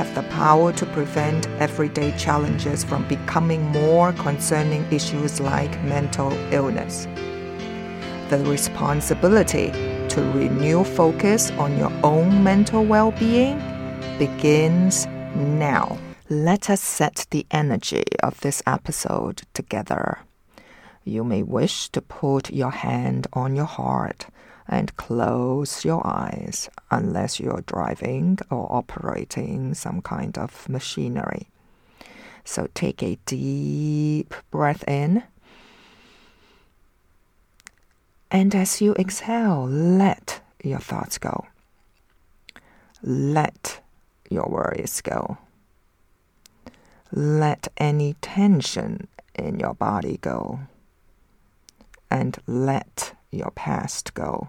have the power to prevent everyday challenges from becoming more concerning issues like mental illness. The responsibility to renew focus on your own mental well being begins now. Let us set the energy of this episode together. You may wish to put your hand on your heart and close your eyes unless you're driving or operating some kind of machinery. So take a deep breath in. And as you exhale, let your thoughts go. Let your worries go. Let any tension in your body go. And let your past go.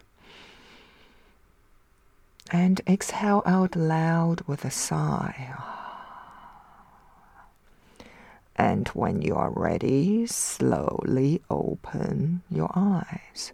and exhale out loud with a sigh. And when you are ready, slowly open your eyes.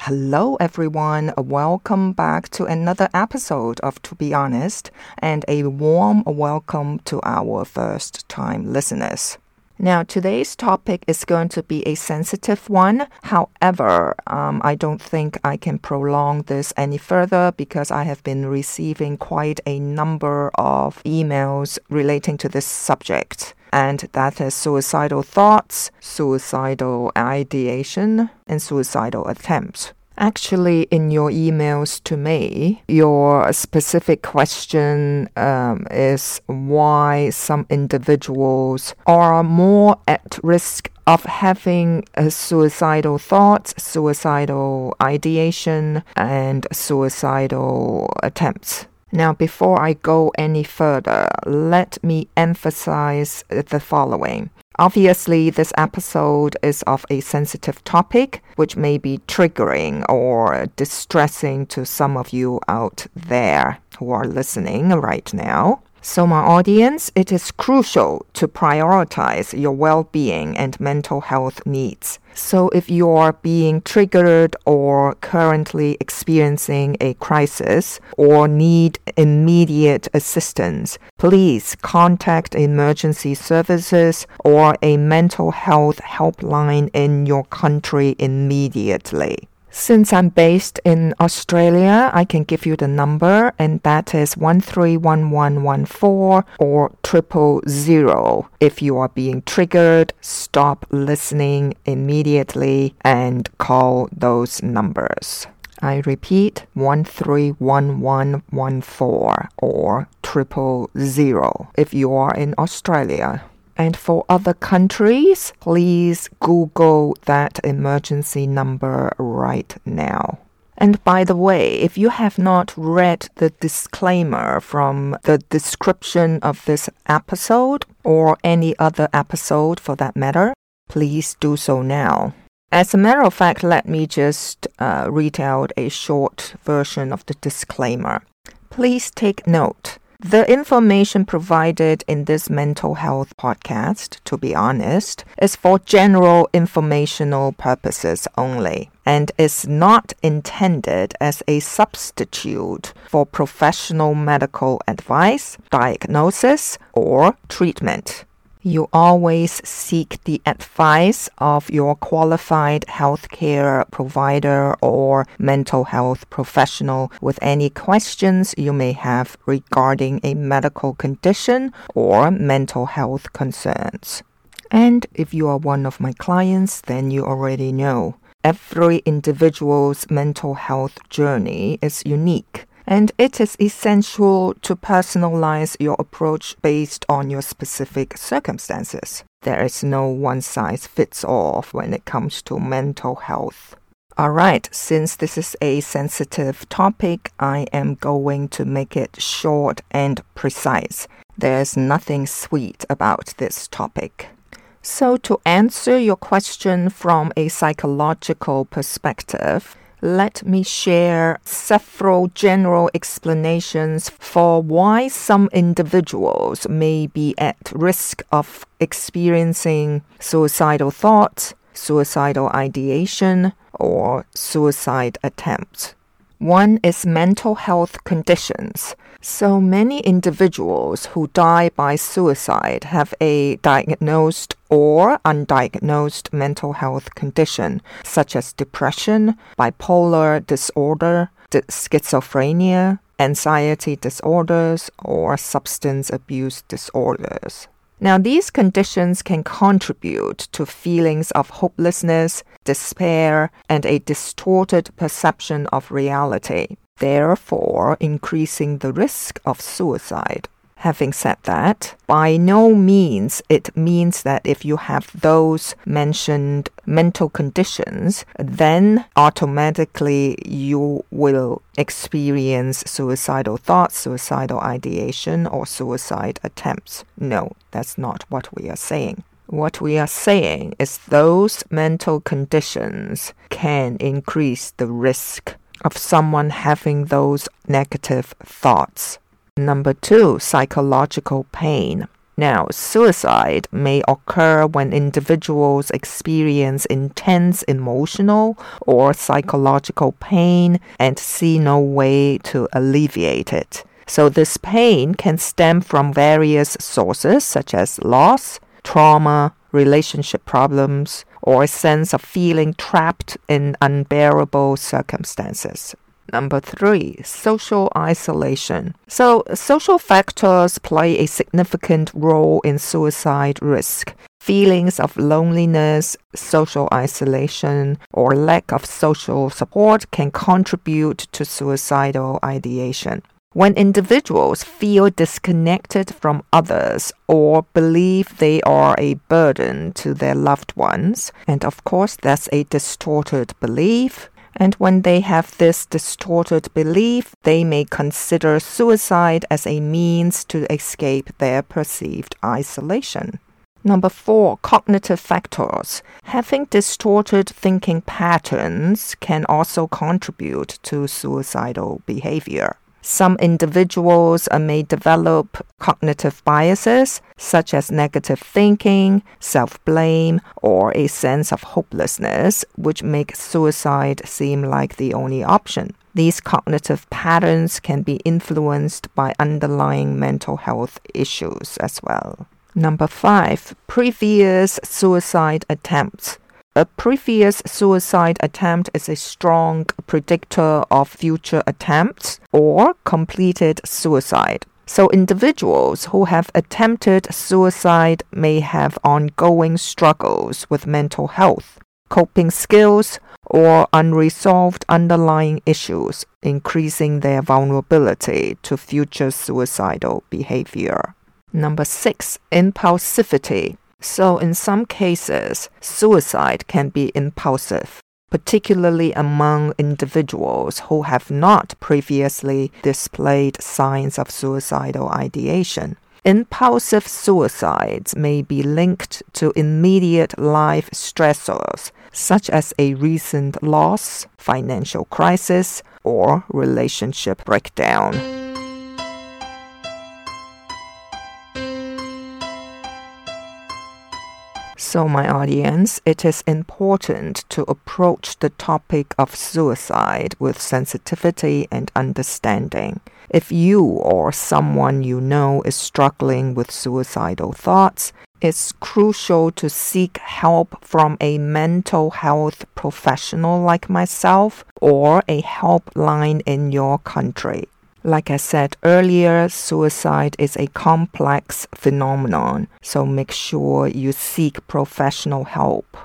Hello, everyone. Welcome back to another episode of To Be Honest, and a warm welcome to our first time listeners. Now, today's topic is going to be a sensitive one. However, um, I don't think I can prolong this any further because I have been receiving quite a number of emails relating to this subject. And that is suicidal thoughts, suicidal ideation, and suicidal attempts. Actually, in your emails to me, your specific question um, is why some individuals are more at risk of having suicidal thoughts, suicidal ideation, and suicidal attempts. Now, before I go any further, let me emphasize the following. Obviously, this episode is of a sensitive topic, which may be triggering or distressing to some of you out there who are listening right now. So, my audience, it is crucial to prioritize your well being and mental health needs. So, if you're being triggered or currently experiencing a crisis or need immediate assistance, please contact emergency services or a mental health helpline in your country immediately. Since I'm based in Australia, I can give you the number, and that is 131114 or triple zero. If you are being triggered, stop listening immediately and call those numbers. I repeat 131114 or triple zero if you are in Australia. And for other countries, please Google that emergency number right now. And by the way, if you have not read the disclaimer from the description of this episode or any other episode for that matter, please do so now. As a matter of fact, let me just uh, read out a short version of the disclaimer. Please take note. The information provided in this mental health podcast, to be honest, is for general informational purposes only and is not intended as a substitute for professional medical advice, diagnosis, or treatment you always seek the advice of your qualified healthcare provider or mental health professional with any questions you may have regarding a medical condition or mental health concerns. And if you are one of my clients, then you already know every individual's mental health journey is unique and it is essential to personalize your approach based on your specific circumstances. There is no one size fits all when it comes to mental health. Alright, since this is a sensitive topic, I am going to make it short and precise. There's nothing sweet about this topic. So, to answer your question from a psychological perspective, let me share several general explanations for why some individuals may be at risk of experiencing suicidal thoughts, suicidal ideation, or suicide attempts. One is mental health conditions. So many individuals who die by suicide have a diagnosed or undiagnosed mental health condition, such as depression, bipolar disorder, schizophrenia, anxiety disorders, or substance abuse disorders. Now, these conditions can contribute to feelings of hopelessness, despair, and a distorted perception of reality therefore increasing the risk of suicide. Having said that, by no means it means that if you have those mentioned mental conditions, then automatically you will experience suicidal thoughts, suicidal ideation, or suicide attempts. No, that's not what we are saying. What we are saying is those mental conditions can increase the risk of someone having those negative thoughts. Number two, psychological pain. Now, suicide may occur when individuals experience intense emotional or psychological pain and see no way to alleviate it. So, this pain can stem from various sources such as loss, trauma, relationship problems, or a sense of feeling trapped in unbearable circumstances. Number three, social isolation. So, social factors play a significant role in suicide risk. Feelings of loneliness, social isolation, or lack of social support can contribute to suicidal ideation. When individuals feel disconnected from others or believe they are a burden to their loved ones, and of course that's a distorted belief, and when they have this distorted belief, they may consider suicide as a means to escape their perceived isolation. Number four, cognitive factors. Having distorted thinking patterns can also contribute to suicidal behavior. Some individuals uh, may develop cognitive biases, such as negative thinking, self blame, or a sense of hopelessness, which make suicide seem like the only option. These cognitive patterns can be influenced by underlying mental health issues as well. Number five, previous suicide attempts. A previous suicide attempt is a strong predictor of future attempts or completed suicide. So, individuals who have attempted suicide may have ongoing struggles with mental health, coping skills, or unresolved underlying issues, increasing their vulnerability to future suicidal behavior. Number six, impulsivity. So, in some cases, suicide can be impulsive, particularly among individuals who have not previously displayed signs of suicidal ideation. Impulsive suicides may be linked to immediate life stressors, such as a recent loss, financial crisis, or relationship breakdown. So, my audience, it is important to approach the topic of suicide with sensitivity and understanding. If you or someone you know is struggling with suicidal thoughts, it's crucial to seek help from a mental health professional like myself or a helpline in your country. Like I said earlier, suicide is a complex phenomenon, so make sure you seek professional help.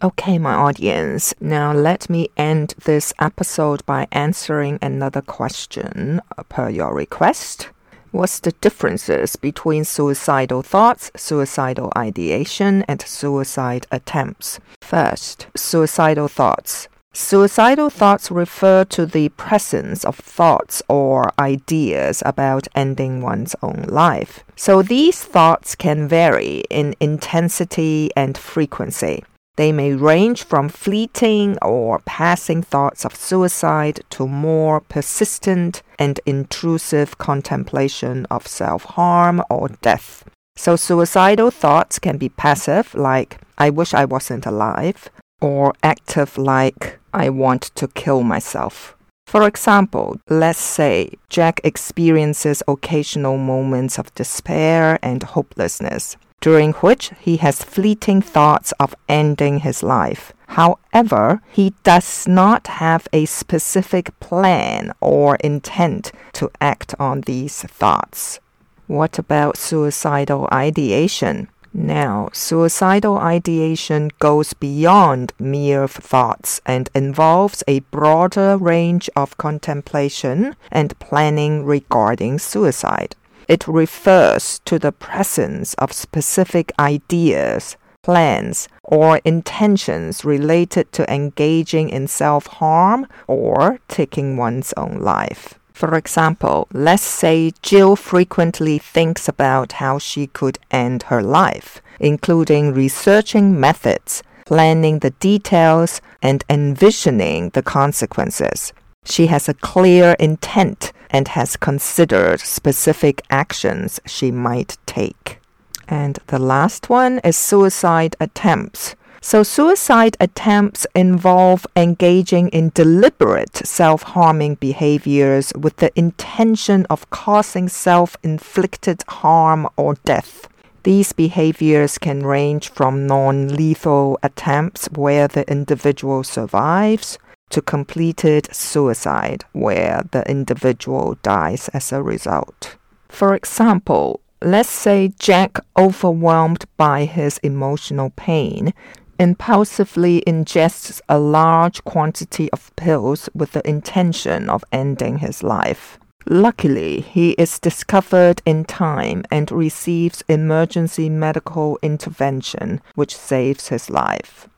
Okay, my audience, now let me end this episode by answering another question per your request. What's the differences between suicidal thoughts, suicidal ideation, and suicide attempts? First, suicidal thoughts. Suicidal thoughts refer to the presence of thoughts or ideas about ending one's own life. So these thoughts can vary in intensity and frequency. They may range from fleeting or passing thoughts of suicide to more persistent and intrusive contemplation of self harm or death. So, suicidal thoughts can be passive, like, I wish I wasn't alive, or active like I want to kill myself. For example, let's say Jack experiences occasional moments of despair and hopelessness, during which he has fleeting thoughts of ending his life. However, he does not have a specific plan or intent to act on these thoughts. What about suicidal ideation? Now, suicidal ideation goes beyond mere thoughts and involves a broader range of contemplation and planning regarding suicide. It refers to the presence of specific ideas, plans, or intentions related to engaging in self harm or taking one's own life. For example, let's say Jill frequently thinks about how she could end her life, including researching methods, planning the details, and envisioning the consequences. She has a clear intent and has considered specific actions she might take. And the last one is suicide attempts. So, suicide attempts involve engaging in deliberate self harming behaviors with the intention of causing self inflicted harm or death. These behaviors can range from non lethal attempts where the individual survives to completed suicide where the individual dies as a result. For example, let's say Jack, overwhelmed by his emotional pain, impulsively ingests a large quantity of pills with the intention of ending his life. Luckily, he is discovered in time and receives emergency medical intervention, which saves his life.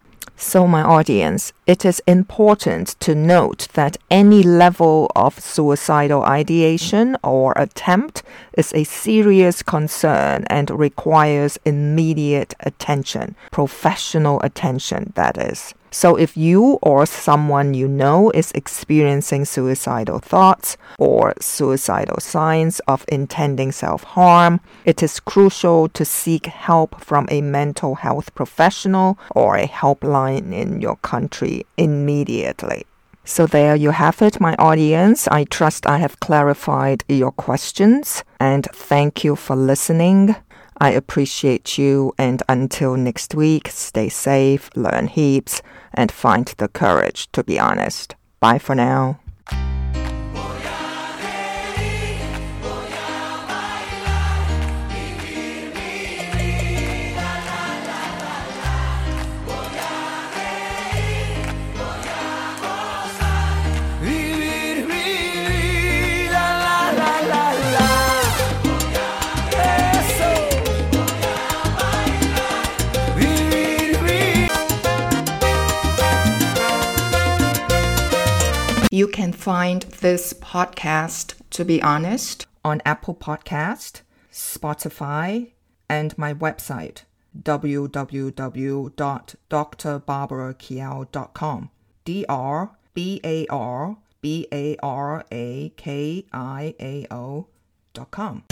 So, my audience, it is important to note that any level of suicidal ideation or attempt is a serious concern and requires immediate attention, professional attention, that is. So, if you or someone you know is experiencing suicidal thoughts or suicidal signs of intending self harm, it is crucial to seek help from a mental health professional or a helpline in your country immediately. So, there you have it, my audience. I trust I have clarified your questions and thank you for listening. I appreciate you, and until next week, stay safe, learn heaps, and find the courage to be honest. Bye for now. Find this podcast, to be honest, on Apple Podcast, Spotify, and my website www.drbarbarakiao.com. D R B A R B A R A K I A O dot com.